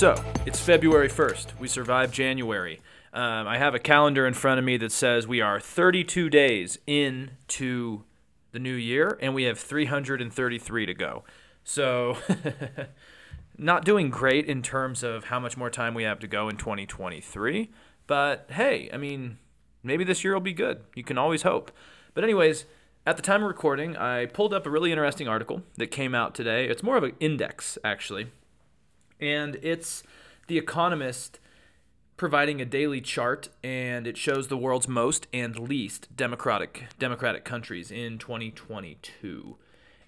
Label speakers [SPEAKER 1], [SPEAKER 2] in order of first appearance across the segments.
[SPEAKER 1] So, it's February 1st. We survived January. Um, I have a calendar in front of me that says we are 32 days into the new year and we have 333 to go. So, not doing great in terms of how much more time we have to go in 2023. But hey, I mean, maybe this year will be good. You can always hope. But, anyways, at the time of recording, I pulled up a really interesting article that came out today. It's more of an index, actually. And it's The Economist providing a daily chart and it shows the world's most and least democratic democratic countries in 2022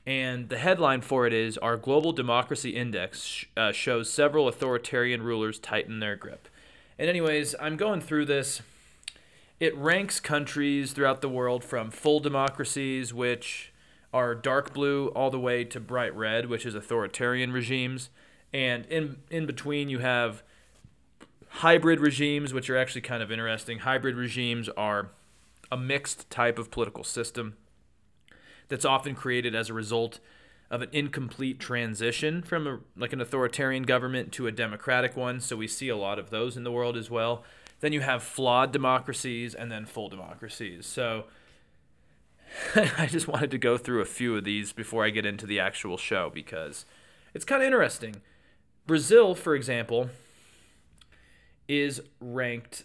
[SPEAKER 1] and the headline for it is our global democracy index uh, shows several authoritarian rulers tighten their grip. And anyways i'm going through this. It ranks countries throughout the world from full democracies which are dark blue all the way to bright red which is authoritarian regimes and in in between you have hybrid regimes, which are actually kind of interesting. Hybrid regimes are a mixed type of political system that's often created as a result of an incomplete transition from a, like an authoritarian government to a democratic one. So we see a lot of those in the world as well. Then you have flawed democracies and then full democracies. So I just wanted to go through a few of these before I get into the actual show because it's kind of interesting. Brazil, for example, is ranked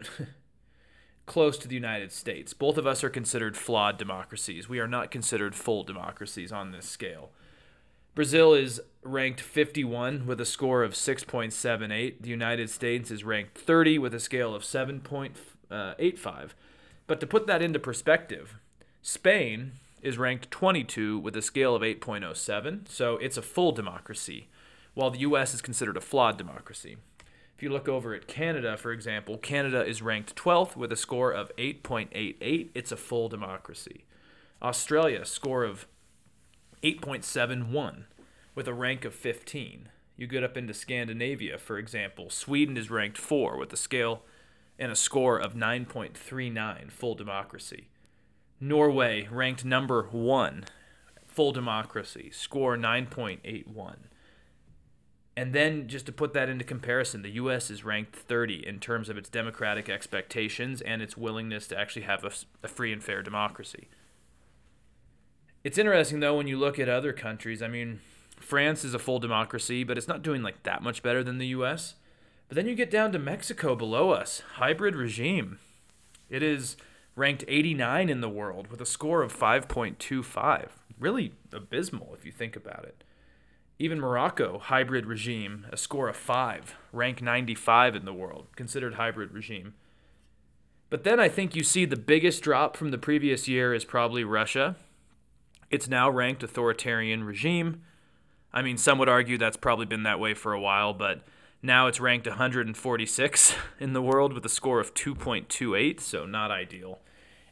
[SPEAKER 1] close to the United States. Both of us are considered flawed democracies. We are not considered full democracies on this scale. Brazil is ranked 51 with a score of 6.78. The United States is ranked 30 with a scale of 7.85. Uh, but to put that into perspective, Spain is ranked 22 with a scale of 8.07, so it's a full democracy, while the US is considered a flawed democracy. If you look over at Canada, for example, Canada is ranked 12th with a score of 8.88. It's a full democracy. Australia, score of 8.71 with a rank of 15. You get up into Scandinavia, for example, Sweden is ranked 4 with a scale and a score of 9.39, full democracy. Norway ranked number 1, full democracy, score 9.81. And then, just to put that into comparison, the U.S. is ranked 30 in terms of its democratic expectations and its willingness to actually have a, a, free and fair democracy. It's interesting, though, when you look at other countries. I mean, France is a full democracy, but it's not doing like that much better than the U.S. But then you get down to Mexico below us, hybrid regime. It is ranked 89 in the world with a score of 5.25. Really abysmal if you think about it. Even Morocco, hybrid regime, a score of 5, rank 95 in the world, considered hybrid regime. But then I think you see the biggest drop from the previous year is probably Russia. It's now ranked authoritarian regime. I mean, some would argue that's probably been that way for a while, but now it's ranked 146 in the world with a score of 2.28, so not ideal.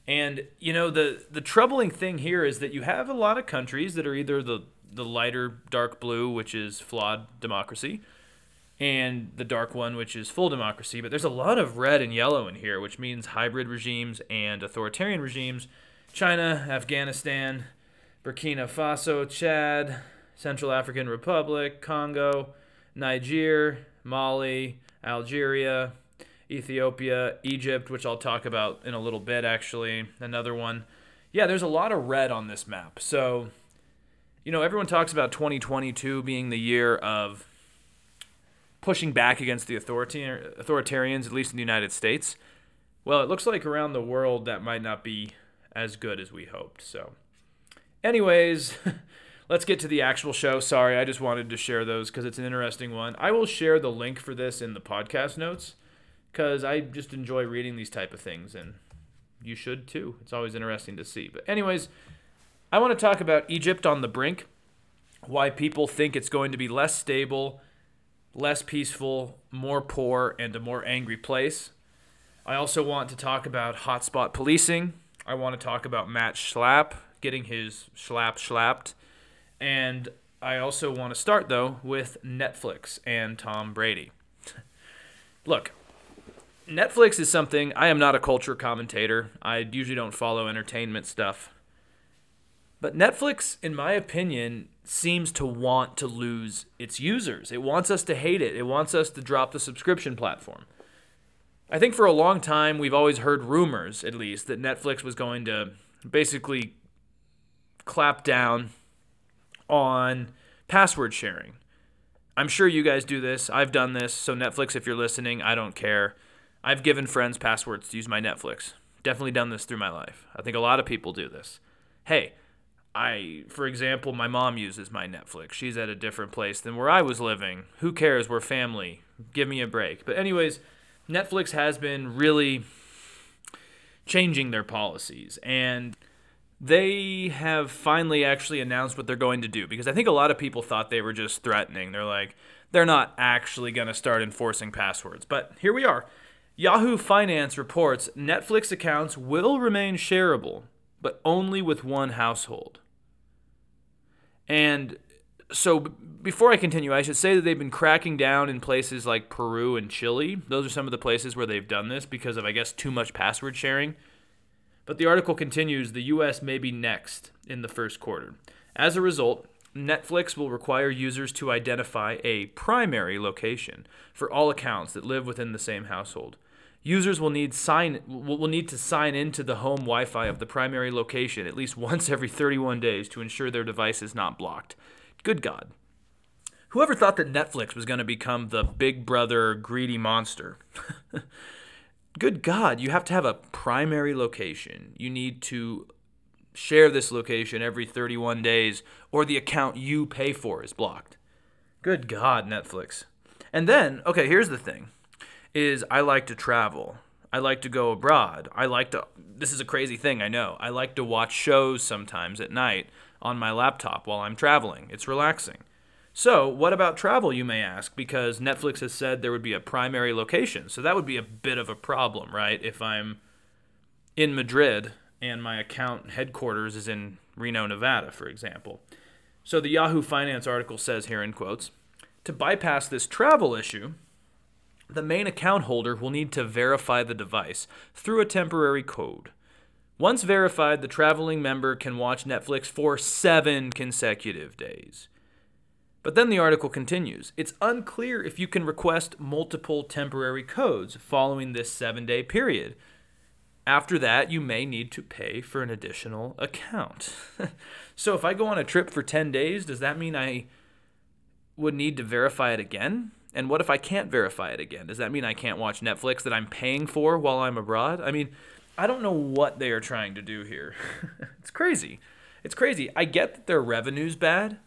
[SPEAKER 1] And you know the the troubling thing here is that you have a lot of countries that are either the the lighter dark blue, which is flawed democracy, and the dark one, which is full democracy. But there's a lot of red and yellow in here, which means hybrid regimes and authoritarian regimes. China, Afghanistan, Burkina Faso, Chad, Central African Republic, Congo, Niger, Mali, Algeria, Ethiopia, Egypt, which I'll talk about in a little bit, actually. Another one. Yeah, there's a lot of red on this map. So you know, everyone talks about 2022 being the year of pushing back against the authoritarians, at least in the United States. Well, it looks like around the world that might not be as good as we hoped. So, anyways, let's get to the actual show. Sorry, I just wanted to share those because it's an interesting one. I will share the link for this in the podcast notes because I just enjoy reading these type of things, and you should too. It's always interesting to see. But, anyways, I want to talk about Egypt on the brink, why people think it's going to be less stable, less peaceful, more poor, and a more angry place. I also want to talk about hotspot policing. I want to talk about Matt Schlapp getting his schlap schlapped. And I also want to start, though, with Netflix and Tom Brady. Look, Netflix is something I am not a culture commentator. I usually don't follow entertainment stuff. But Netflix, in my opinion, seems to want to lose its users. It wants us to hate it. It wants us to drop the subscription platform. I think for a long time we've always heard rumors, at least, that Netflix was going to basically clap down on password sharing. I'm sure you guys do this. I've done this. So, Netflix, if you're listening, I don't care. I've given friends passwords to use my Netflix. Definitely done this through my life. I think a lot of people do this. Hey, I, for example, my mom uses my Netflix. She's at a different place than where I was living. Who cares? We're family. Give me a break. But, anyways, Netflix has been really changing their policies. And they have finally actually announced what they're going to do because I think a lot of people thought they were just threatening. They're like, they're not actually going to start enforcing passwords. But here we are. Yahoo Finance reports Netflix accounts will remain shareable, but only with one household. And so before I continue, I should say that they've been cracking down in places like Peru and Chile. Those are some of the places where they've done this because of, I guess, too much password sharing. But the article continues the U.S. may be next in the first quarter. As a result, Netflix will require users to identify a primary location for all accounts that live within the same household. Users will need sign will need to sign into the home Wi-Fi of the primary location at least once every 31 days to ensure their device is not blocked. Good God. Whoever thought that Netflix was going to become the big brother greedy monster? Good God, you have to have a primary location. You need to share this location every 31 days, or the account you pay for is blocked. Good God, Netflix. And then, okay, here's the thing is I like to travel. I like to go abroad. I like to this is a crazy thing, I know. I like to watch shows sometimes at night on my laptop while I'm traveling. It's relaxing. So, what about travel, you may ask? Because Netflix has said there would be a primary location. So, that would be a bit of a problem, right? If I'm in Madrid and my account headquarters is in Reno, Nevada, for example. So, the Yahoo Finance article says here in quotes to bypass this travel issue, the main account holder will need to verify the device through a temporary code. Once verified, the traveling member can watch Netflix for seven consecutive days. But then the article continues it's unclear if you can request multiple temporary codes following this seven day period. After that, you may need to pay for an additional account. so if I go on a trip for 10 days, does that mean I would need to verify it again? And what if I can't verify it again? Does that mean I can't watch Netflix that I'm paying for while I'm abroad? I mean, I don't know what they are trying to do here. it's crazy. It's crazy. I get that their revenue's bad,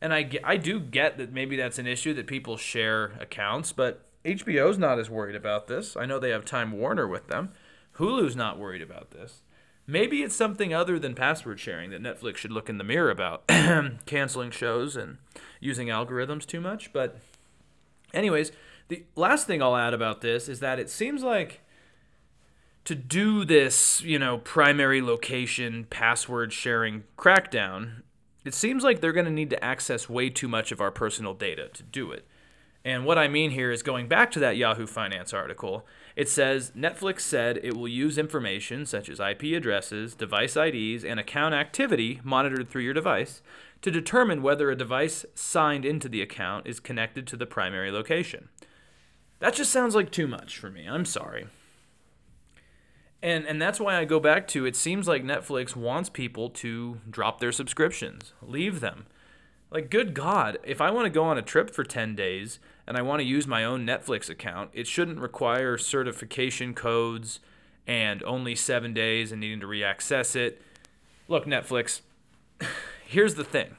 [SPEAKER 1] and I get, I do get that maybe that's an issue that people share accounts, but HBO's not as worried about this. I know they have Time Warner with them. Hulu's not worried about this. Maybe it's something other than password sharing that Netflix should look in the mirror about, canceling shows and using algorithms too much, but Anyways, the last thing I'll add about this is that it seems like to do this, you know, primary location password sharing crackdown, it seems like they're going to need to access way too much of our personal data to do it. And what I mean here is going back to that Yahoo Finance article, it says Netflix said it will use information such as IP addresses, device IDs, and account activity monitored through your device to determine whether a device signed into the account is connected to the primary location. That just sounds like too much for me. I'm sorry. And and that's why I go back to it seems like Netflix wants people to drop their subscriptions, leave them. Like good god, if I want to go on a trip for 10 days and I want to use my own Netflix account, it shouldn't require certification codes and only 7 days and needing to reaccess it. Look, Netflix, here's the thing.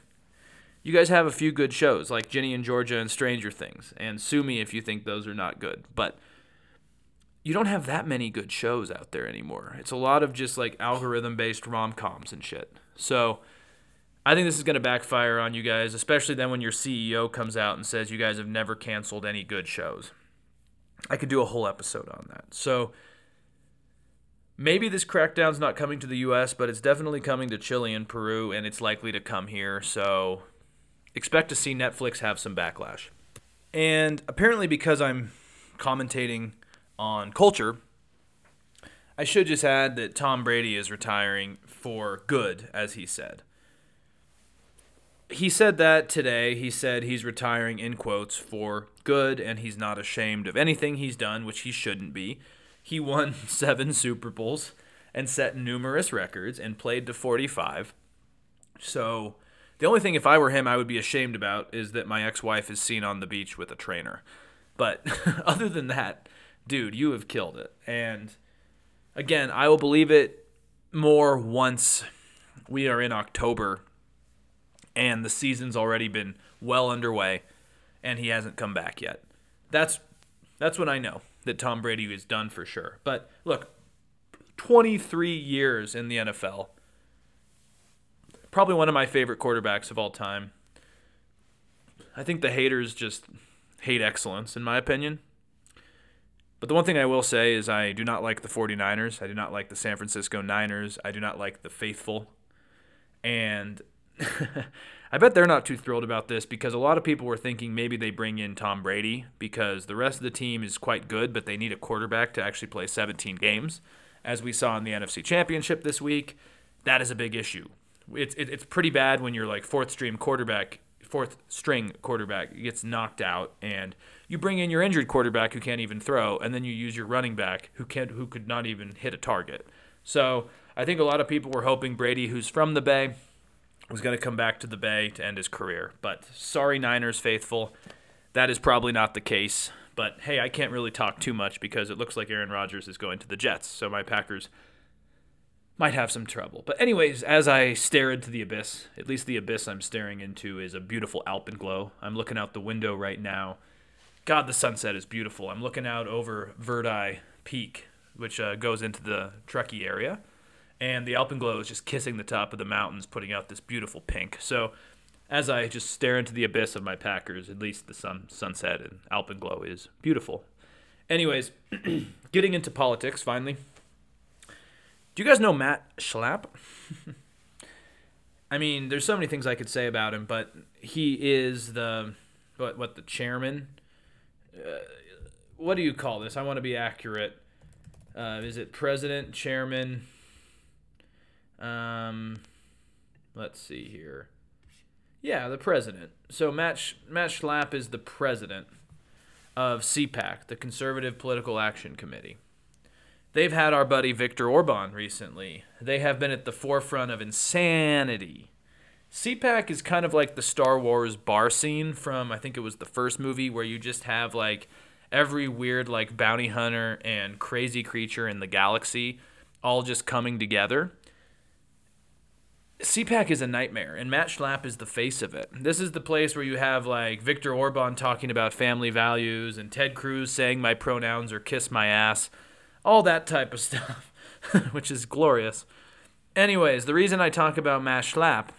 [SPEAKER 1] You guys have a few good shows like Ginny and Georgia and Stranger Things, and sue me if you think those are not good. But you don't have that many good shows out there anymore. It's a lot of just like algorithm based rom coms and shit. So I think this is going to backfire on you guys, especially then when your CEO comes out and says you guys have never canceled any good shows. I could do a whole episode on that. So maybe this crackdown's not coming to the US, but it's definitely coming to Chile and Peru, and it's likely to come here. So expect to see Netflix have some backlash. And apparently, because I'm commentating on culture, I should just add that Tom Brady is retiring for good, as he said. He said that today. He said he's retiring in quotes for good and he's not ashamed of anything he's done, which he shouldn't be. He won seven Super Bowls and set numerous records and played to 45. So the only thing, if I were him, I would be ashamed about is that my ex wife is seen on the beach with a trainer. But other than that, dude, you have killed it. And again, I will believe it more once we are in October and the season's already been well underway and he hasn't come back yet. That's that's when I know that Tom Brady is done for sure. But look, 23 years in the NFL. Probably one of my favorite quarterbacks of all time. I think the haters just hate excellence in my opinion. But the one thing I will say is I do not like the 49ers. I do not like the San Francisco Niners. I do not like the faithful. And I bet they're not too thrilled about this because a lot of people were thinking maybe they bring in Tom Brady because the rest of the team is quite good, but they need a quarterback to actually play 17 games. As we saw in the NFC Championship this week, that is a big issue. It's, it's pretty bad when you're like fourth string quarterback, fourth string quarterback gets knocked out, and you bring in your injured quarterback who can't even throw, and then you use your running back who can't who could not even hit a target. So I think a lot of people were hoping Brady, who's from the Bay, was going to come back to the Bay to end his career. But sorry, Niners faithful, that is probably not the case. But hey, I can't really talk too much because it looks like Aaron Rodgers is going to the Jets, so my Packers might have some trouble. But anyways, as I stare into the abyss, at least the abyss I'm staring into is a beautiful alpenglow. I'm looking out the window right now. God, the sunset is beautiful. I'm looking out over Verdi Peak, which uh, goes into the Truckee area and the alpenglow is just kissing the top of the mountains, putting out this beautiful pink. So, as I just stare into the abyss of my Packers, at least the sun sunset and alpenglow is beautiful. Anyways, getting into politics finally. Do you guys know Matt Schlapp? I mean, there's so many things I could say about him, but he is the what what the chairman. Uh, what do you call this? I want to be accurate. Uh, is it president, chairman? Um, let's see here. Yeah, the president. So Matt, Sh- Matt Schlapp is the president of CPAC, the Conservative Political Action Committee. They've had our buddy Viktor Orban recently. They have been at the forefront of insanity. CPAC is kind of like the Star Wars bar scene from, I think it was the first movie, where you just have like every weird, like bounty hunter and crazy creature in the galaxy all just coming together. CPAC is a nightmare, and Matt Schlapp is the face of it. This is the place where you have like Viktor Orban talking about family values and Ted Cruz saying my pronouns or kiss my ass, all that type of stuff, which is glorious. Anyways, the reason I talk about Matt Schlapp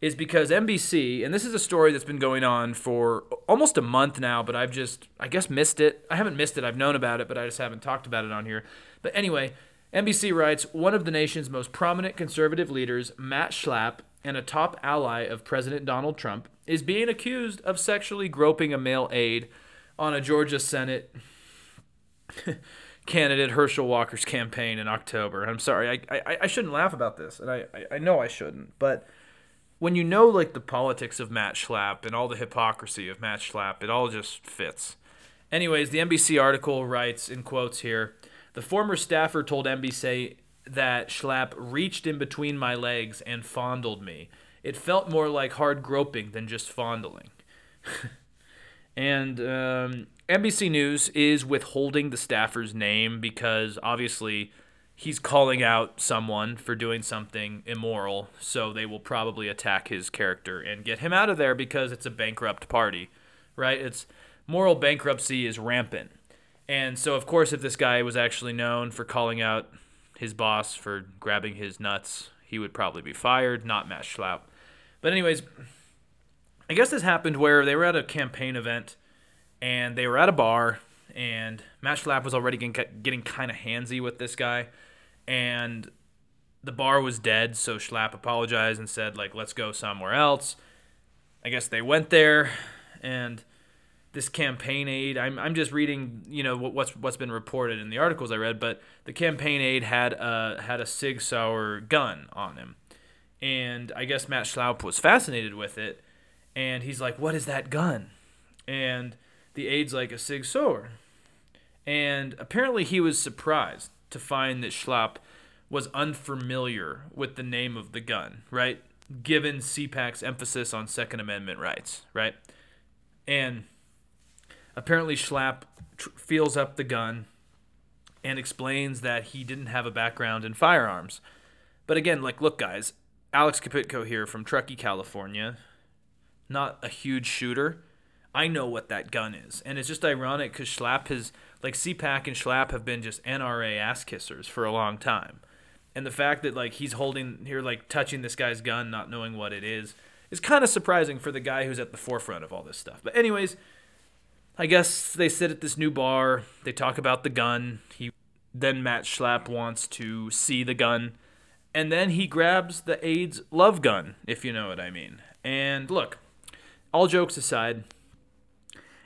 [SPEAKER 1] is because NBC, and this is a story that's been going on for almost a month now, but I've just, I guess, missed it. I haven't missed it, I've known about it, but I just haven't talked about it on here. But anyway, NBC writes one of the nation's most prominent conservative leaders, Matt Schlapp, and a top ally of President Donald Trump, is being accused of sexually groping a male aide on a Georgia Senate candidate Herschel Walker's campaign in October. I'm sorry, I, I, I shouldn't laugh about this, and I, I, I know I shouldn't, but when you know like the politics of Matt Schlapp and all the hypocrisy of Matt Schlapp, it all just fits. Anyways, the NBC article writes in quotes here the former staffer told NBC that Schlapp reached in between my legs and fondled me. It felt more like hard groping than just fondling. and um, NBC News is withholding the staffer's name because obviously he's calling out someone for doing something immoral, so they will probably attack his character and get him out of there because it's a bankrupt party, right? It's moral bankruptcy is rampant. And so, of course, if this guy was actually known for calling out his boss for grabbing his nuts, he would probably be fired, not Matt Schlapp. But, anyways, I guess this happened where they were at a campaign event and they were at a bar, and Matt Schlapp was already getting, getting kind of handsy with this guy. And the bar was dead, so Schlapp apologized and said, like, let's go somewhere else. I guess they went there, and this campaign aide. I'm, I'm just reading, you know, what's what's been reported in the articles I read, but the campaign aide had a had a Sig Sauer gun on him, And I guess Matt Schlapp was fascinated with it. And he's like, What is that gun? And the aide's like, A Sig Sauer. And apparently he was surprised to find that Schlapp was unfamiliar with the name of the gun, right? Given CPAC's emphasis on Second Amendment rights, right? And apparently Schlapp tr- feels up the gun and explains that he didn't have a background in firearms. But again, like, look, guys, Alex Kapitko here from Truckee, California, not a huge shooter. I know what that gun is. And it's just ironic because Schlapp has, like, CPAC and Schlapp have been just NRA ass kissers for a long time. And the fact that, like, he's holding, here, like, touching this guy's gun, not knowing what it is, is kind of surprising for the guy who's at the forefront of all this stuff. But, anyways, I guess they sit at this new bar. They talk about the gun. He then Matt Schlapp wants to see the gun, and then he grabs the aide's love gun, if you know what I mean. And look, all jokes aside,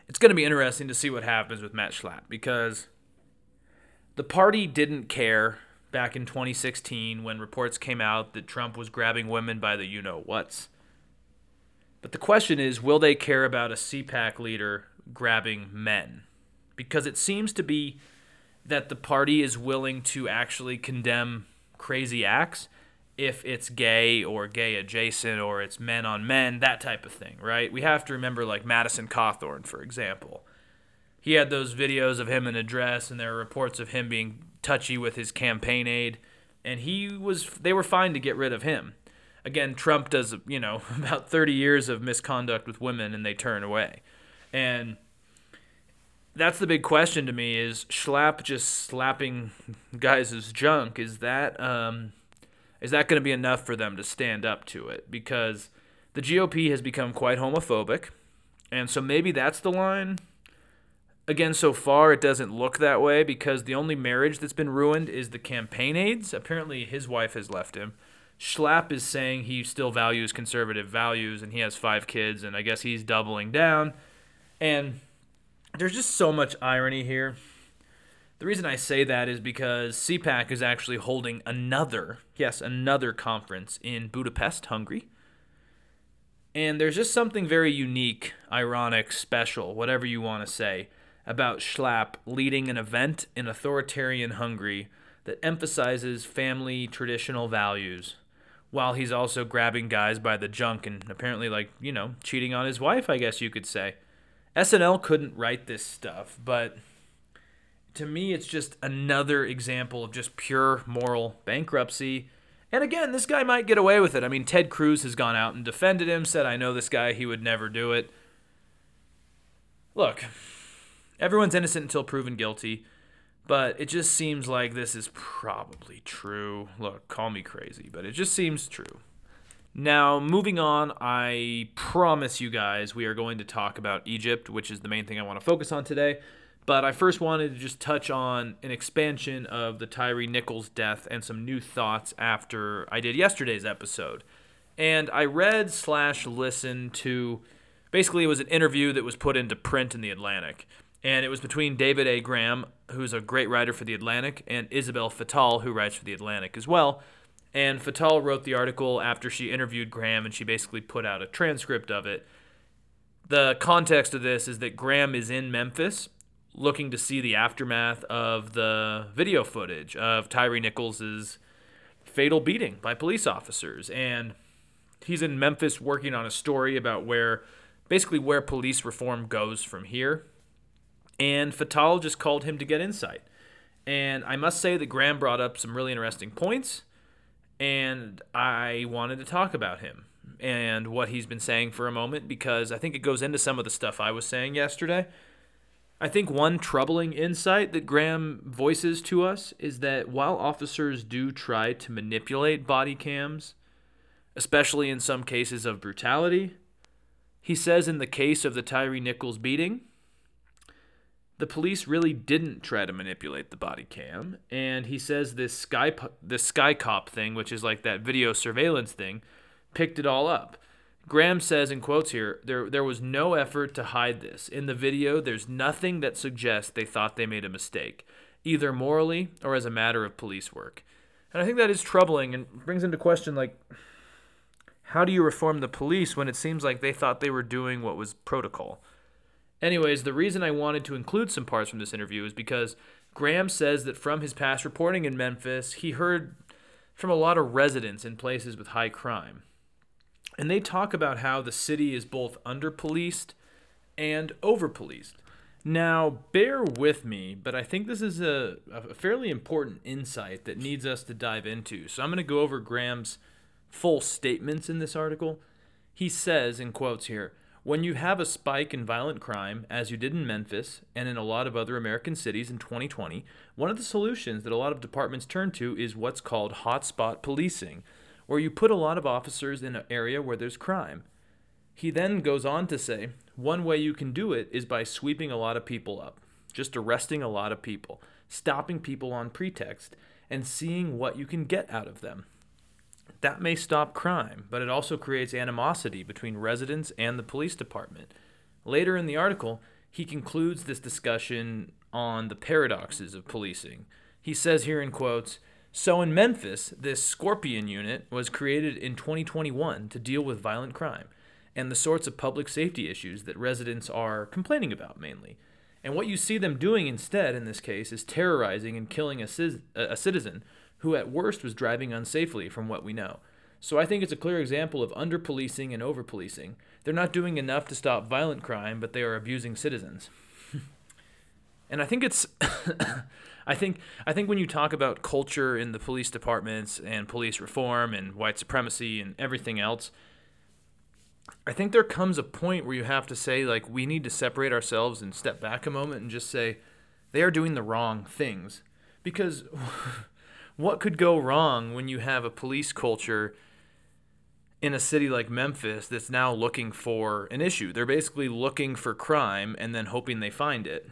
[SPEAKER 1] it's going to be interesting to see what happens with Matt Schlapp because the party didn't care back in 2016 when reports came out that Trump was grabbing women by the you know whats. But the question is, will they care about a CPAC leader grabbing men? Because it seems to be that the party is willing to actually condemn crazy acts if it's gay or gay adjacent or it's men on men, that type of thing, right? We have to remember, like Madison Cawthorn, for example. He had those videos of him in a dress, and there are reports of him being touchy with his campaign aide, and he was, they were fine to get rid of him. Again, Trump does, you know, about 30 years of misconduct with women, and they turn away. And that's the big question to me is Schlapp just slapping guys' junk. Is that um, is that going to be enough for them to stand up to it? Because the GOP has become quite homophobic. And so maybe that's the line. Again so far it doesn't look that way because the only marriage that's been ruined is the campaign aides. Apparently his wife has left him. Schlapp is saying he still values conservative values and he has five kids and I guess he's doubling down and there's just so much irony here. The reason I say that is because CPAC is actually holding another, yes, another conference in Budapest, Hungary. And there's just something very unique, ironic, special, whatever you want to say, about Schlapp leading an event in authoritarian Hungary that emphasizes family traditional values while he's also grabbing guys by the junk and apparently, like, you know, cheating on his wife, I guess you could say. SNL couldn't write this stuff, but to me, it's just another example of just pure moral bankruptcy. And again, this guy might get away with it. I mean, Ted Cruz has gone out and defended him, said, I know this guy, he would never do it. Look, everyone's innocent until proven guilty, but it just seems like this is probably true. Look, call me crazy, but it just seems true. Now, moving on, I promise you guys we are going to talk about Egypt, which is the main thing I want to focus on today. But I first wanted to just touch on an expansion of the Tyree Nichols death and some new thoughts after I did yesterday's episode. And I read slash listened to basically it was an interview that was put into print in the Atlantic. And it was between David A. Graham, who's a great writer for the Atlantic, and Isabel Fattal, who writes for the Atlantic as well. And Fattal wrote the article after she interviewed Graham, and she basically put out a transcript of it. The context of this is that Graham is in Memphis looking to see the aftermath of the video footage of Tyree Nichols's fatal beating by police officers. And he's in Memphis working on a story about where basically where police reform goes from here. And Fattal just called him to get insight. And I must say that Graham brought up some really interesting points and I wanted to talk about him and what he's been saying for a moment because I think it goes into some of the stuff I was saying yesterday. I think one troubling insight that Graham voices to us is that while officers do try to manipulate body cams, especially in some cases of brutality, he says in the case of the Tyree Nichols beating, the police really didn't try to manipulate the body cam and he says this sky this sky cop thing which is like that video surveillance thing picked it all up. Graham says in quotes here there there was no effort to hide this. In the video there's nothing that suggests they thought they made a mistake either morally or as a matter of police work. And i think that is troubling and brings into question like How do you reform the police when it seems like they thought they were doing what was protocol? Anyways, the reason I wanted to include some parts from this interview is because Graham says that from his past reporting in Memphis, he heard from a lot of residents in places with high crime. And they talk about how the city is both under policed and over policed. Now, bear with me, but I think this is a, a fairly important insight that needs us to dive into. So I'm going to go over Graham's full statements in this article. He says, in quotes here, when you have a spike in violent crime, as you did in Memphis and in a lot of other American cities in 2020, one of the solutions that a lot of departments turn to is what's called hotspot policing, where you put a lot of officers in an area where there's crime. He then goes on to say, one way you can do it is by sweeping a lot of people up, just arresting a lot of people, stopping people on pretext, and seeing what you can get out of them. That may stop crime, but it also creates animosity between residents and the police department. Later in the article, he concludes this discussion on the paradoxes of policing. He says here in quotes, so in Memphis, this Scorpion unit was created in 2021 to deal with violent crime and the sorts of public safety issues that residents are complaining about mainly. And what you see them doing instead in this case is terrorizing and killing a, a citizen who at worst was driving unsafely from what we know. So I think it's a clear example of under policing and over policing. They're not doing enough to stop violent crime, but they are abusing citizens. and I think it's I think I think when you talk about culture in the police departments and police reform and white supremacy and everything else, I think there comes a point where you have to say like we need to separate ourselves and step back a moment and just say they are doing the wrong things because what could go wrong when you have a police culture in a city like Memphis that's now looking for an issue. They're basically looking for crime and then hoping they find it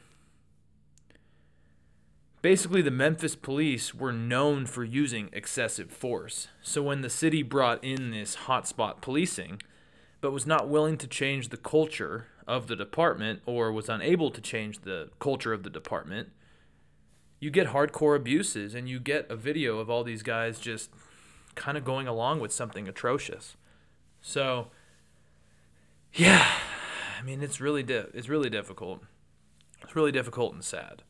[SPEAKER 1] basically the Memphis police were known for using excessive force. So when the city brought in this hotspot policing, but was not willing to change the culture of the department or was unable to change the culture of the department, you get hardcore abuses and you get a video of all these guys just kind of going along with something atrocious. So yeah, I mean it's really di- it's really difficult. It's really difficult and sad.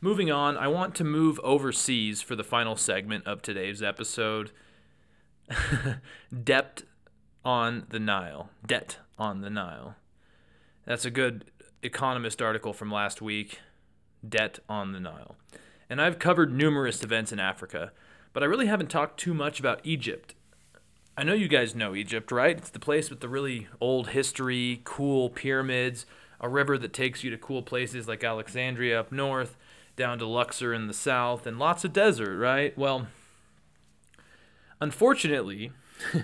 [SPEAKER 1] Moving on, I want to move overseas for the final segment of today's episode. Debt on the Nile. Debt on the Nile. That's a good Economist article from last week. Debt on the Nile. And I've covered numerous events in Africa, but I really haven't talked too much about Egypt. I know you guys know Egypt, right? It's the place with the really old history, cool pyramids, a river that takes you to cool places like Alexandria up north down to Luxor in the south, and lots of desert, right? Well, unfortunately,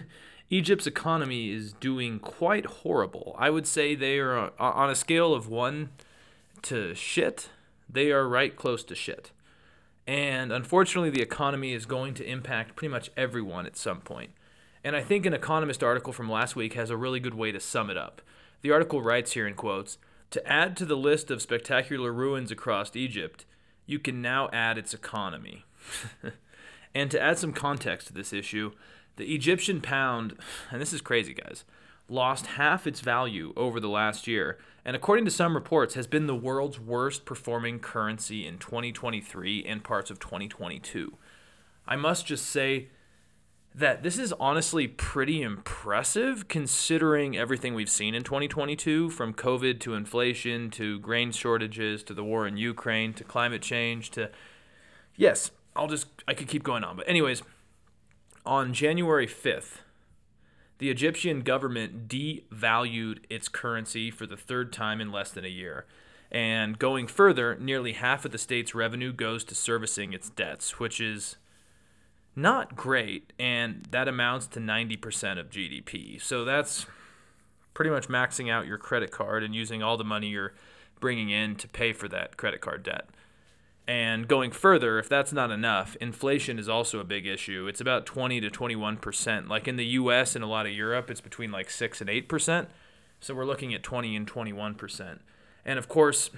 [SPEAKER 1] Egypt's economy is doing quite horrible. I would say they are on a scale of one to shit, they are right close to shit. And unfortunately, the economy is going to impact pretty much everyone at some point. And I think an Economist article from last week has a really good way to sum it up. The article writes here in quotes To add to the list of spectacular ruins across Egypt, you can now add its economy. and to add some context to this issue, the Egyptian pound, and this is crazy, guys, lost half its value over the last year, and according to some reports, has been the world's worst performing currency in 2023 and parts of 2022. I must just say that this is honestly pretty impressive considering everything we've seen in 2022 from COVID to inflation to grain shortages to the war in Ukraine to climate change to yes, I'll just I could keep going on. But anyways, on January 5th, the Egyptian government devalued its currency for the third time in less than a year. And going further, nearly half of the state's revenue goes to servicing its debts, which is not great, and that amounts to 90% of GDP. So that's pretty much maxing out your credit card and using all the money you're bringing in to pay for that credit card debt. And going further, if that's not enough, inflation is also a big issue. It's about 20 to 21%. Like in the US and a lot of Europe, it's between like 6 and 8%. So we're looking at 20 and 21%. And of course,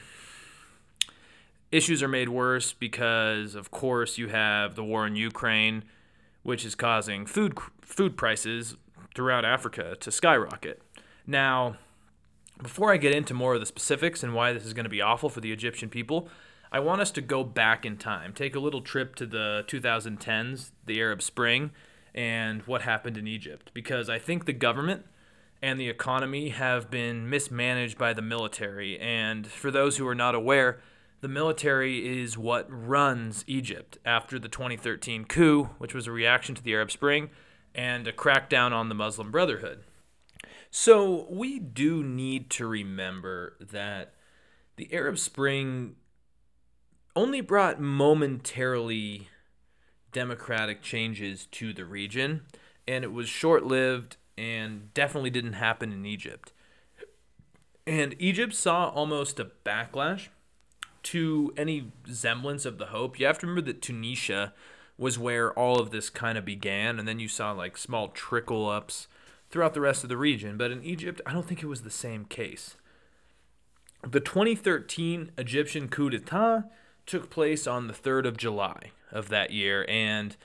[SPEAKER 1] issues are made worse because, of course, you have the war in Ukraine, which is causing food food prices throughout Africa to skyrocket. Now, before I get into more of the specifics and why this is going to be awful for the Egyptian people, I want us to go back in time, take a little trip to the 2010s, the Arab Spring, and what happened in Egypt. Because I think the government and the economy have been mismanaged by the military. And for those who are not aware, the military is what runs Egypt after the 2013 coup, which was a reaction to the Arab Spring and a crackdown on the Muslim Brotherhood. So we do need to remember that the Arab Spring only brought momentarily democratic changes to the region, and it was short lived and definitely didn't happen in Egypt. And Egypt saw almost a backlash to any semblance of the hope. You have to remember that Tunisia was where all of this kind of began, and then you saw like small trickle ups throughout the rest of the region. But in Egypt, I don't think it was the same case. The 2013 Egyptian coup d'etat took place on the 3rd of July of that year, and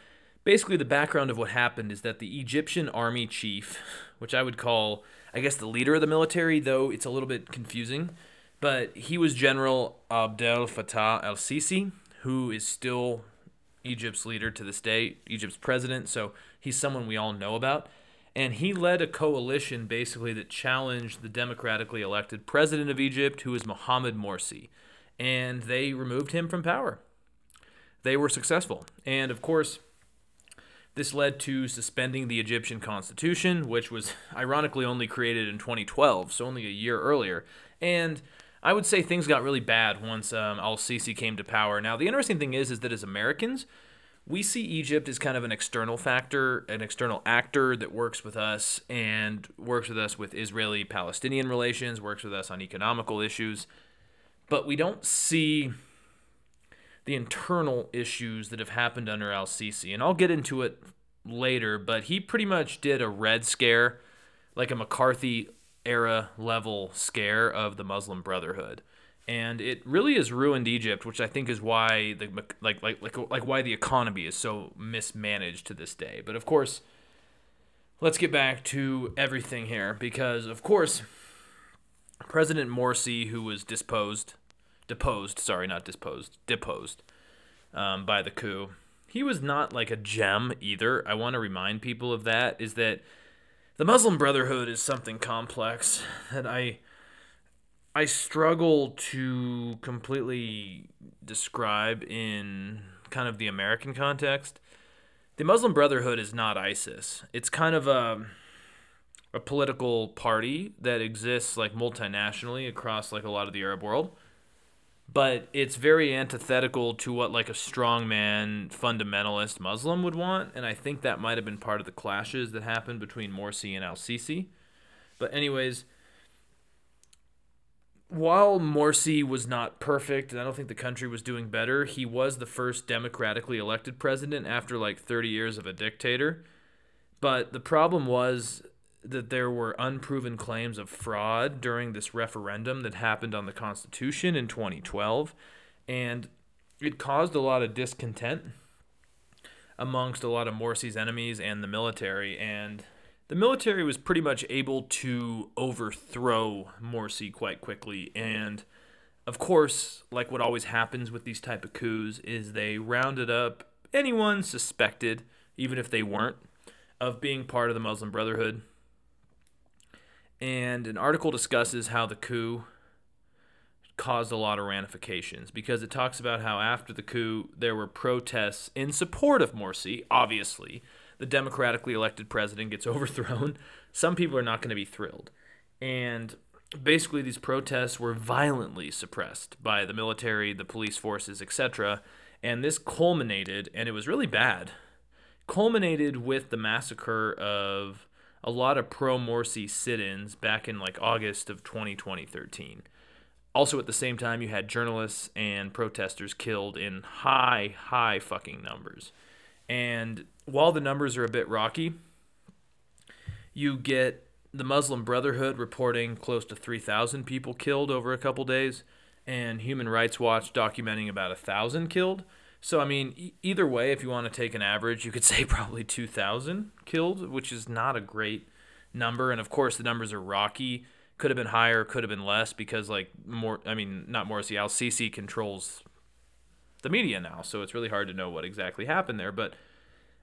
[SPEAKER 1] basically the background of what happened is that the Egyptian army chief, which I would call, I guess, the leader of the military, though it's a little bit confusing, but he was General Abdel Fattah el Sisi, who is still Egypt's leader to this day, Egypt's president, so he's someone we all know about. And he led a coalition basically that challenged the democratically elected president of Egypt, who is Mohamed Morsi. And they removed him from power. They were successful. And of course, this led to suspending the Egyptian constitution, which was ironically only created in 2012, so only a year earlier. And I would say things got really bad once um, Al Sisi came to power. Now, the interesting thing is, is that as Americans, we see Egypt as kind of an external factor, an external actor that works with us and works with us with Israeli Palestinian relations, works with us on economical issues. But we don't see the internal issues that have happened under Al Sisi. And I'll get into it later, but he pretty much did a Red Scare, like a McCarthy era level scare of the Muslim Brotherhood and it really has ruined Egypt, which I think is why the like like like like why the economy is so mismanaged to this day. But of course, let's get back to everything here because of course, President Morsi, who was disposed, deposed, sorry, not disposed, deposed um, by the coup, he was not like a gem either. I want to remind people of that. Is that the Muslim Brotherhood is something complex that I I struggle to completely describe in kind of the American context. The Muslim Brotherhood is not ISIS. It's kind of a a political party that exists like multinationally across like a lot of the Arab world. But it's very antithetical to what like a strongman fundamentalist Muslim would want, and I think that might have been part of the clashes that happened between Morsi and Al-Sisi. But anyways, while Morsi was not perfect, and I don't think the country was doing better, he was the first democratically elected president after like 30 years of a dictator. But the problem was that there were unproven claims of fraud during this referendum that happened on the Constitution in 2012. And it caused a lot of discontent amongst a lot of Morsi's enemies and the military. And the military was pretty much able to overthrow Morsi quite quickly and of course, like what always happens with these type of coups is they rounded up anyone suspected, even if they weren't, of being part of the Muslim Brotherhood. And an article discusses how the coup caused a lot of ramifications because it talks about how after the coup there were protests in support of Morsi, obviously, the democratically elected president gets overthrown, some people are not going to be thrilled. And basically, these protests were violently suppressed by the military, the police forces, etc. And this culminated, and it was really bad, culminated with the massacre of a lot of pro Morsi sit ins back in like August of 2020 13. Also, at the same time, you had journalists and protesters killed in high, high fucking numbers. And while the numbers are a bit rocky, you get the Muslim Brotherhood reporting close to 3,000 people killed over a couple days, and Human Rights Watch documenting about a thousand killed. So I mean, e- either way, if you want to take an average, you could say probably 2,000 killed, which is not a great number. And of course, the numbers are rocky. Could have been higher, could have been less because, like, more, I mean, not Morsi, Al Sisi controls the media now. So it's really hard to know what exactly happened there. But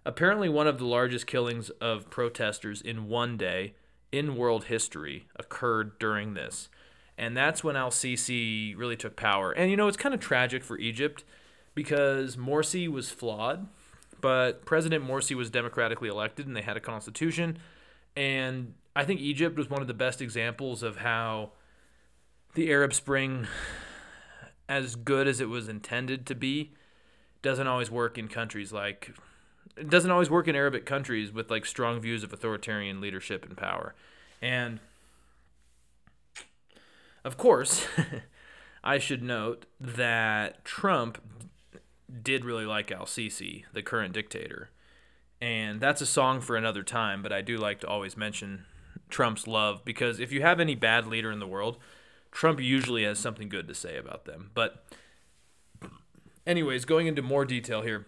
[SPEAKER 1] apparently, one of the largest killings of protesters in one day in world history occurred during this. And that's when Al Sisi really took power. And, you know, it's kind of tragic for Egypt because Morsi was flawed, but President Morsi was democratically elected and they had a constitution. And I think Egypt was one of the best examples of how the Arab Spring, as good as it was intended to be, doesn't always work in countries like it doesn't always work in Arabic countries with like strong views of authoritarian leadership and power. And of course, I should note that Trump did really like Al Sisi, the current dictator. And that's a song for another time, but I do like to always mention Trump's love because if you have any bad leader in the world, Trump usually has something good to say about them. But, anyways, going into more detail here,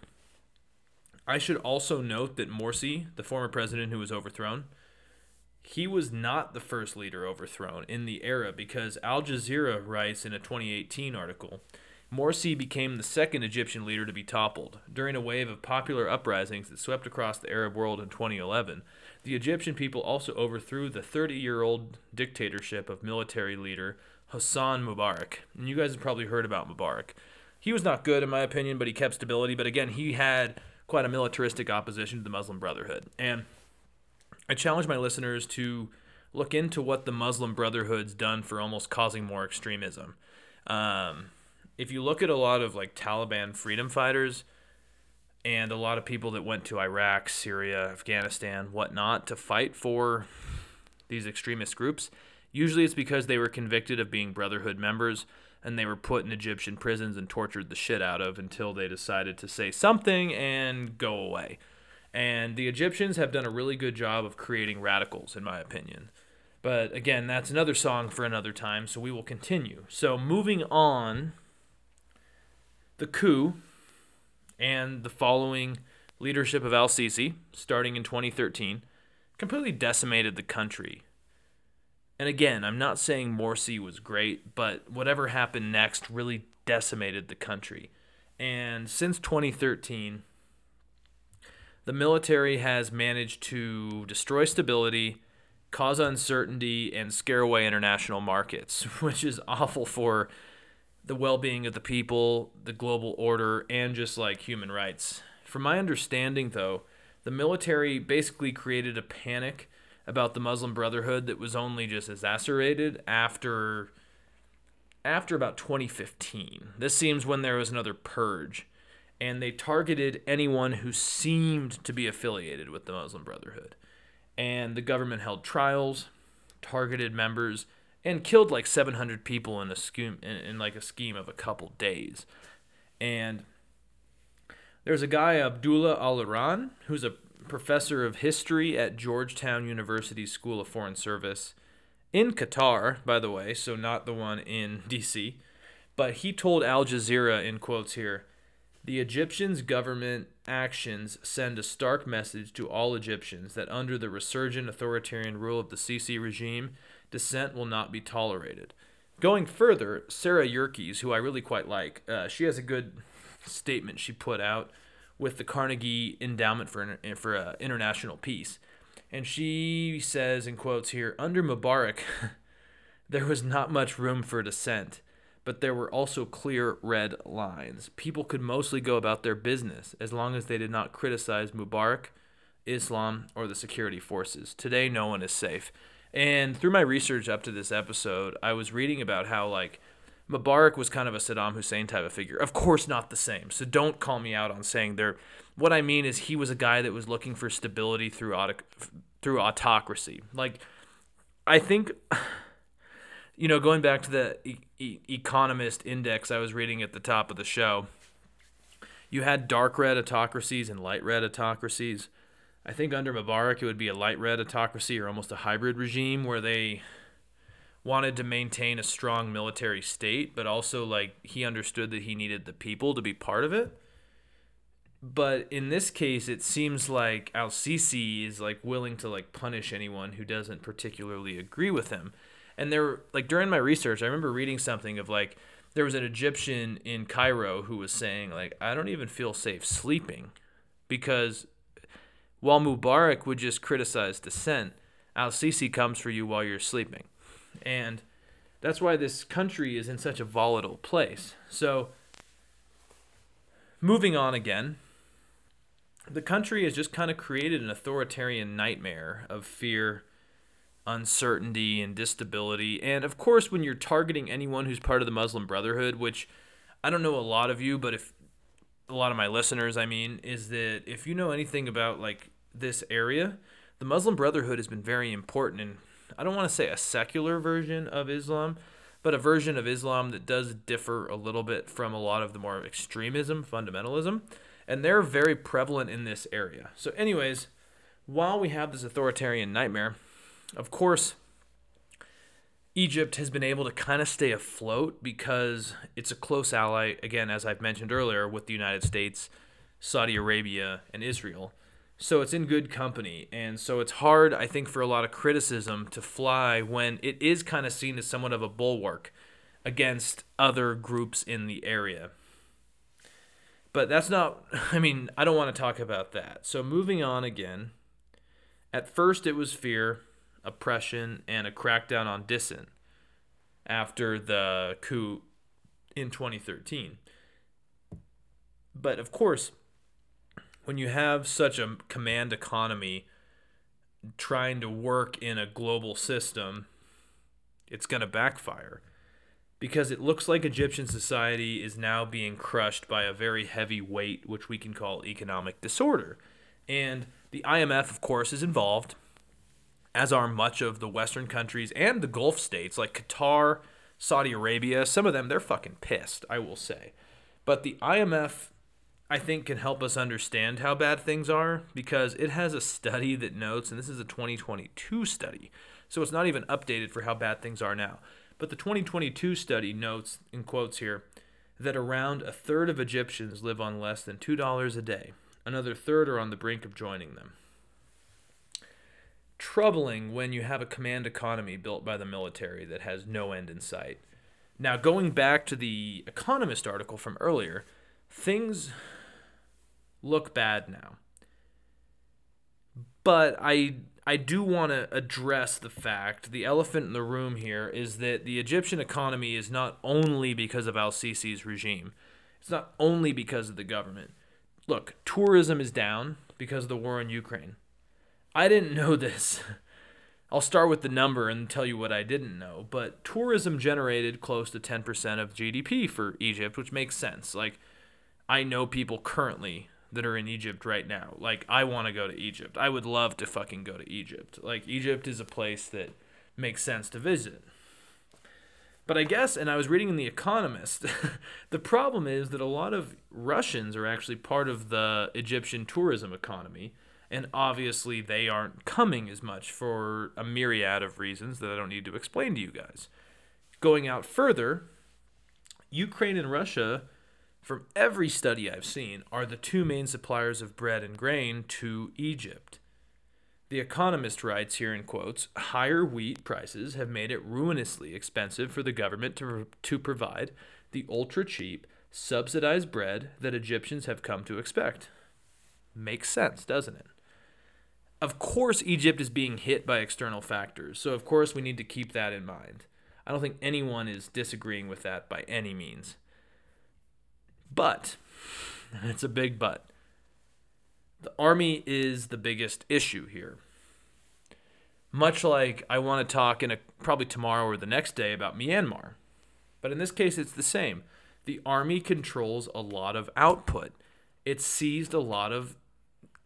[SPEAKER 1] I should also note that Morsi, the former president who was overthrown, he was not the first leader overthrown in the era because Al Jazeera writes in a 2018 article Morsi became the second Egyptian leader to be toppled. During a wave of popular uprisings that swept across the Arab world in 2011, the Egyptian people also overthrew the 30 year old dictatorship of military leader Hosni Mubarak. And you guys have probably heard about Mubarak. He was not good, in my opinion, but he kept stability. But again, he had quite a militaristic opposition to the Muslim Brotherhood. And I challenge my listeners to look into what the Muslim Brotherhood's done for almost causing more extremism. Um, if you look at a lot of like Taliban freedom fighters and a lot of people that went to Iraq, Syria, Afghanistan, whatnot to fight for these extremist groups, usually it's because they were convicted of being Brotherhood members and they were put in Egyptian prisons and tortured the shit out of until they decided to say something and go away. And the Egyptians have done a really good job of creating radicals, in my opinion. But again, that's another song for another time, so we will continue. So, moving on the coup and the following leadership of Al Sisi, starting in 2013, completely decimated the country. And again, I'm not saying Morsi was great, but whatever happened next really decimated the country. And since 2013, the military has managed to destroy stability, cause uncertainty, and scare away international markets, which is awful for the well being of the people, the global order, and just like human rights. From my understanding, though, the military basically created a panic about the Muslim Brotherhood that was only just exacerbated after after about 2015. This seems when there was another purge and they targeted anyone who seemed to be affiliated with the Muslim Brotherhood. And the government held trials, targeted members, and killed like 700 people in a scheme in, in like a scheme of a couple days. And there's a guy Abdullah Al-Arian who's a professor of history at Georgetown University School of Foreign Service in Qatar, by the way, so not the one in DC. But he told Al Jazeera in quotes here, the Egyptians' government actions send a stark message to all Egyptians that under the resurgent authoritarian rule of the Sisi regime, dissent will not be tolerated. Going further, Sarah Yerkes, who I really quite like, uh, she has a good statement she put out with the Carnegie Endowment for for uh, International Peace, and she says in quotes here, under Mubarak, there was not much room for dissent, but there were also clear red lines. People could mostly go about their business as long as they did not criticize Mubarak, Islam, or the security forces. Today, no one is safe. And through my research up to this episode, I was reading about how like Mubarak was kind of a Saddam Hussein type of figure. Of course, not the same. So don't call me out on saying they're. What I mean is he was a guy that was looking for stability through auto, through autocracy. Like, I think, you know, going back to the e- e- Economist index I was reading at the top of the show, you had dark red autocracies and light red autocracies. I think under Mubarak it would be a light red autocracy or almost a hybrid regime where they wanted to maintain a strong military state, but also like he understood that he needed the people to be part of it. but in this case, it seems like Al Sisi is like willing to like punish anyone who doesn't particularly agree with him. And there, like during my research, I remember reading something of like there was an Egyptian in Cairo who was saying like I don't even feel safe sleeping because while Mubarak would just criticize dissent, Al Sisi comes for you while you're sleeping, and that's why this country is in such a volatile place. So, moving on again, the country has just kind of created an authoritarian nightmare of fear, uncertainty, and instability. And of course, when you're targeting anyone who's part of the Muslim Brotherhood, which I don't know a lot of you, but if a lot of my listeners, I mean, is that if you know anything about like this area, the Muslim Brotherhood has been very important in I don't want to say a secular version of Islam, but a version of Islam that does differ a little bit from a lot of the more extremism, fundamentalism, and they're very prevalent in this area. So, anyways, while we have this authoritarian nightmare, of course, Egypt has been able to kind of stay afloat because it's a close ally, again, as I've mentioned earlier, with the United States, Saudi Arabia, and Israel. So it's in good company. And so it's hard, I think, for a lot of criticism to fly when it is kind of seen as somewhat of a bulwark against other groups in the area. But that's not, I mean, I don't want to talk about that. So moving on again. At first, it was fear, oppression, and a crackdown on dissent after the coup in 2013. But of course, when you have such a command economy trying to work in a global system, it's going to backfire because it looks like Egyptian society is now being crushed by a very heavy weight, which we can call economic disorder. And the IMF, of course, is involved, as are much of the Western countries and the Gulf states like Qatar, Saudi Arabia. Some of them, they're fucking pissed, I will say. But the IMF I think can help us understand how bad things are because it has a study that notes, and this is a 2022 study, so it's not even updated for how bad things are now. But the 2022 study notes, in quotes here, that around a third of Egyptians live on less than $2 a day. Another third are on the brink of joining them. Troubling when you have a command economy built by the military that has no end in sight. Now, going back to the Economist article from earlier, things look bad now. But I I do want to address the fact the elephant in the room here is that the Egyptian economy is not only because of Al Sisi's regime. It's not only because of the government. Look, tourism is down because of the war in Ukraine. I didn't know this. I'll start with the number and tell you what I didn't know. But tourism generated close to 10% of GDP for Egypt, which makes sense. Like, I know people currently that are in Egypt right now. Like I want to go to Egypt. I would love to fucking go to Egypt. Like Egypt is a place that makes sense to visit. But I guess, and I was reading in The Economist, the problem is that a lot of Russians are actually part of the Egyptian tourism economy, and obviously they aren't coming as much for a myriad of reasons that I don't need to explain to you guys. Going out further, Ukraine and Russia from every study I've seen, are the two main suppliers of bread and grain to Egypt. The Economist writes here in quotes higher wheat prices have made it ruinously expensive for the government to, to provide the ultra cheap, subsidized bread that Egyptians have come to expect. Makes sense, doesn't it? Of course, Egypt is being hit by external factors, so of course we need to keep that in mind. I don't think anyone is disagreeing with that by any means. But, and it's a big but, the army is the biggest issue here. Much like I want to talk in a probably tomorrow or the next day about Myanmar. But in this case it's the same. The army controls a lot of output. It seized a lot of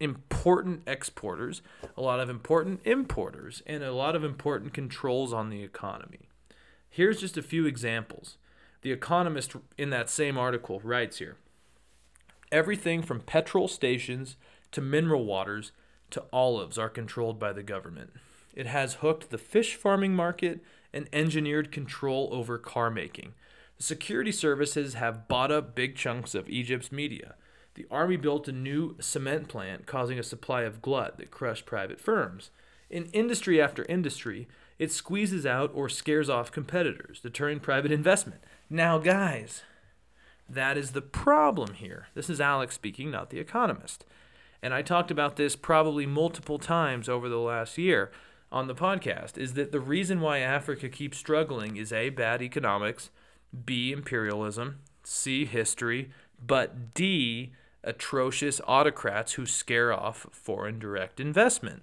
[SPEAKER 1] important exporters, a lot of important importers, and a lot of important controls on the economy. Here's just a few examples. The Economist, in that same article, writes here everything from petrol stations to mineral waters to olives are controlled by the government. It has hooked the fish farming market and engineered control over car making. The security services have bought up big chunks of Egypt's media. The army built a new cement plant, causing a supply of glut that crushed private firms. In industry after industry, it squeezes out or scares off competitors, deterring private investment. Now, guys, that is the problem here. This is Alex speaking, not the economist. And I talked about this probably multiple times over the last year on the podcast is that the reason why Africa keeps struggling is A, bad economics, B, imperialism, C, history, but D, atrocious autocrats who scare off foreign direct investment.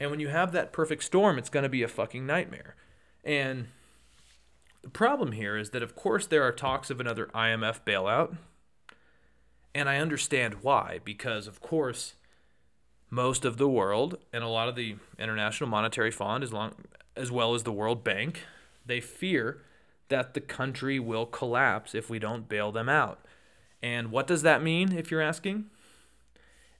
[SPEAKER 1] And when you have that perfect storm, it's going to be a fucking nightmare. And the problem here is that, of course, there are talks of another IMF bailout. And I understand why, because, of course, most of the world and a lot of the International Monetary Fund, as, long, as well as the World Bank, they fear that the country will collapse if we don't bail them out. And what does that mean, if you're asking?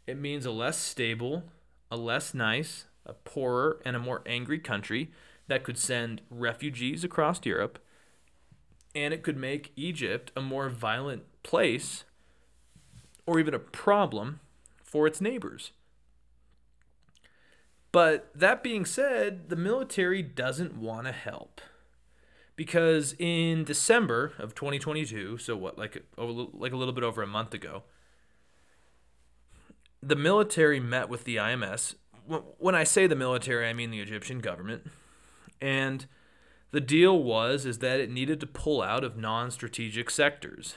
[SPEAKER 1] It means a less stable, a less nice, a poorer, and a more angry country that could send refugees across Europe. And it could make Egypt a more violent place or even a problem for its neighbors. But that being said, the military doesn't want to help. Because in December of 2022, so what, like a, like a little bit over a month ago, the military met with the IMF. When I say the military, I mean the Egyptian government. And the deal was is that it needed to pull out of non-strategic sectors.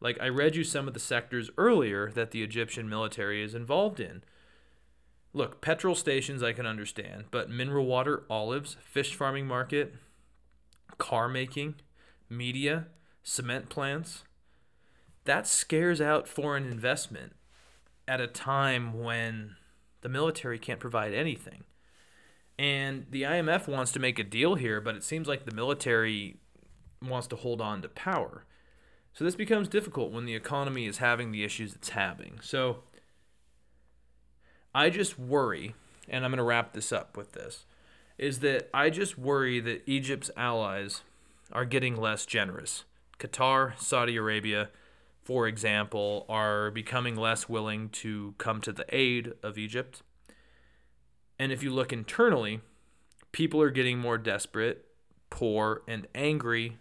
[SPEAKER 1] Like I read you some of the sectors earlier that the Egyptian military is involved in Look, petrol stations I can understand, but mineral water, olives, fish farming market, car making, media, cement plants, that scares out foreign investment at a time when the military can't provide anything. And the IMF wants to make a deal here, but it seems like the military wants to hold on to power. So this becomes difficult when the economy is having the issues it's having. So I just worry, and I'm going to wrap this up with this, is that I just worry that Egypt's allies are getting less generous. Qatar, Saudi Arabia, for example, are becoming less willing to come to the aid of Egypt. And if you look internally, people are getting more desperate, poor, and angry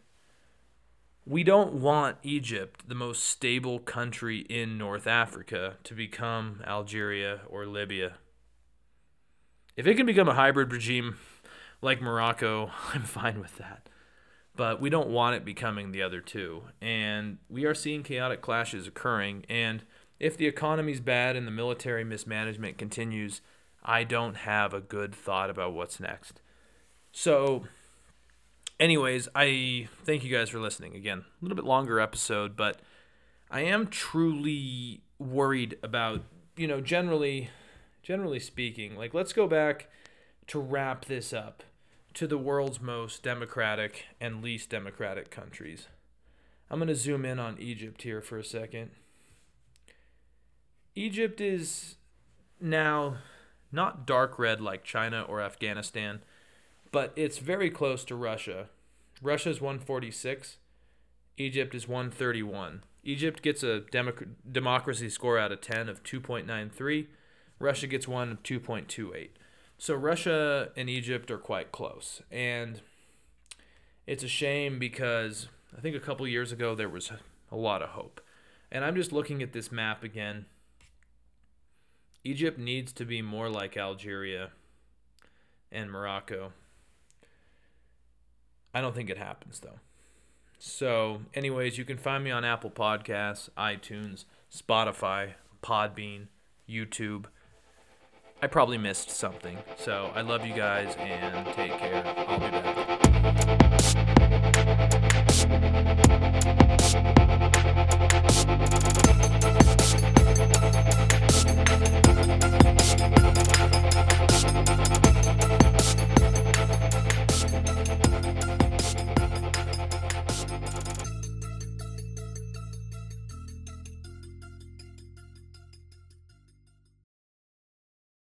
[SPEAKER 1] we don't want Egypt, the most stable country in North Africa, to become Algeria or Libya. If it can become a hybrid regime like Morocco, I'm fine with that. But we don't want it becoming the other two. And we are seeing chaotic clashes occurring. And if the economy's bad and the military mismanagement continues, I don't have a good thought about what's next. So anyways, I thank you guys for listening. Again, a little bit longer episode, but I am truly worried about, you know, generally generally speaking, like let's go back to wrap this up to the world's most democratic and least democratic countries. I'm going to zoom in on Egypt here for a second. Egypt is now not dark red like China or Afghanistan but it's very close to Russia. Russia's 146, Egypt is 131. Egypt gets a democ- democracy score out of 10 of 2.93. Russia gets one of 2.28. So Russia and Egypt are quite close. And it's a shame because I think a couple years ago there was a lot of hope. And I'm just looking at this map again. Egypt needs to be more like Algeria and Morocco. I don't think it happens though. So, anyways, you can find me on Apple Podcasts, iTunes, Spotify, Podbean, YouTube. I probably missed something. So, I love you guys and take care. I'll be back.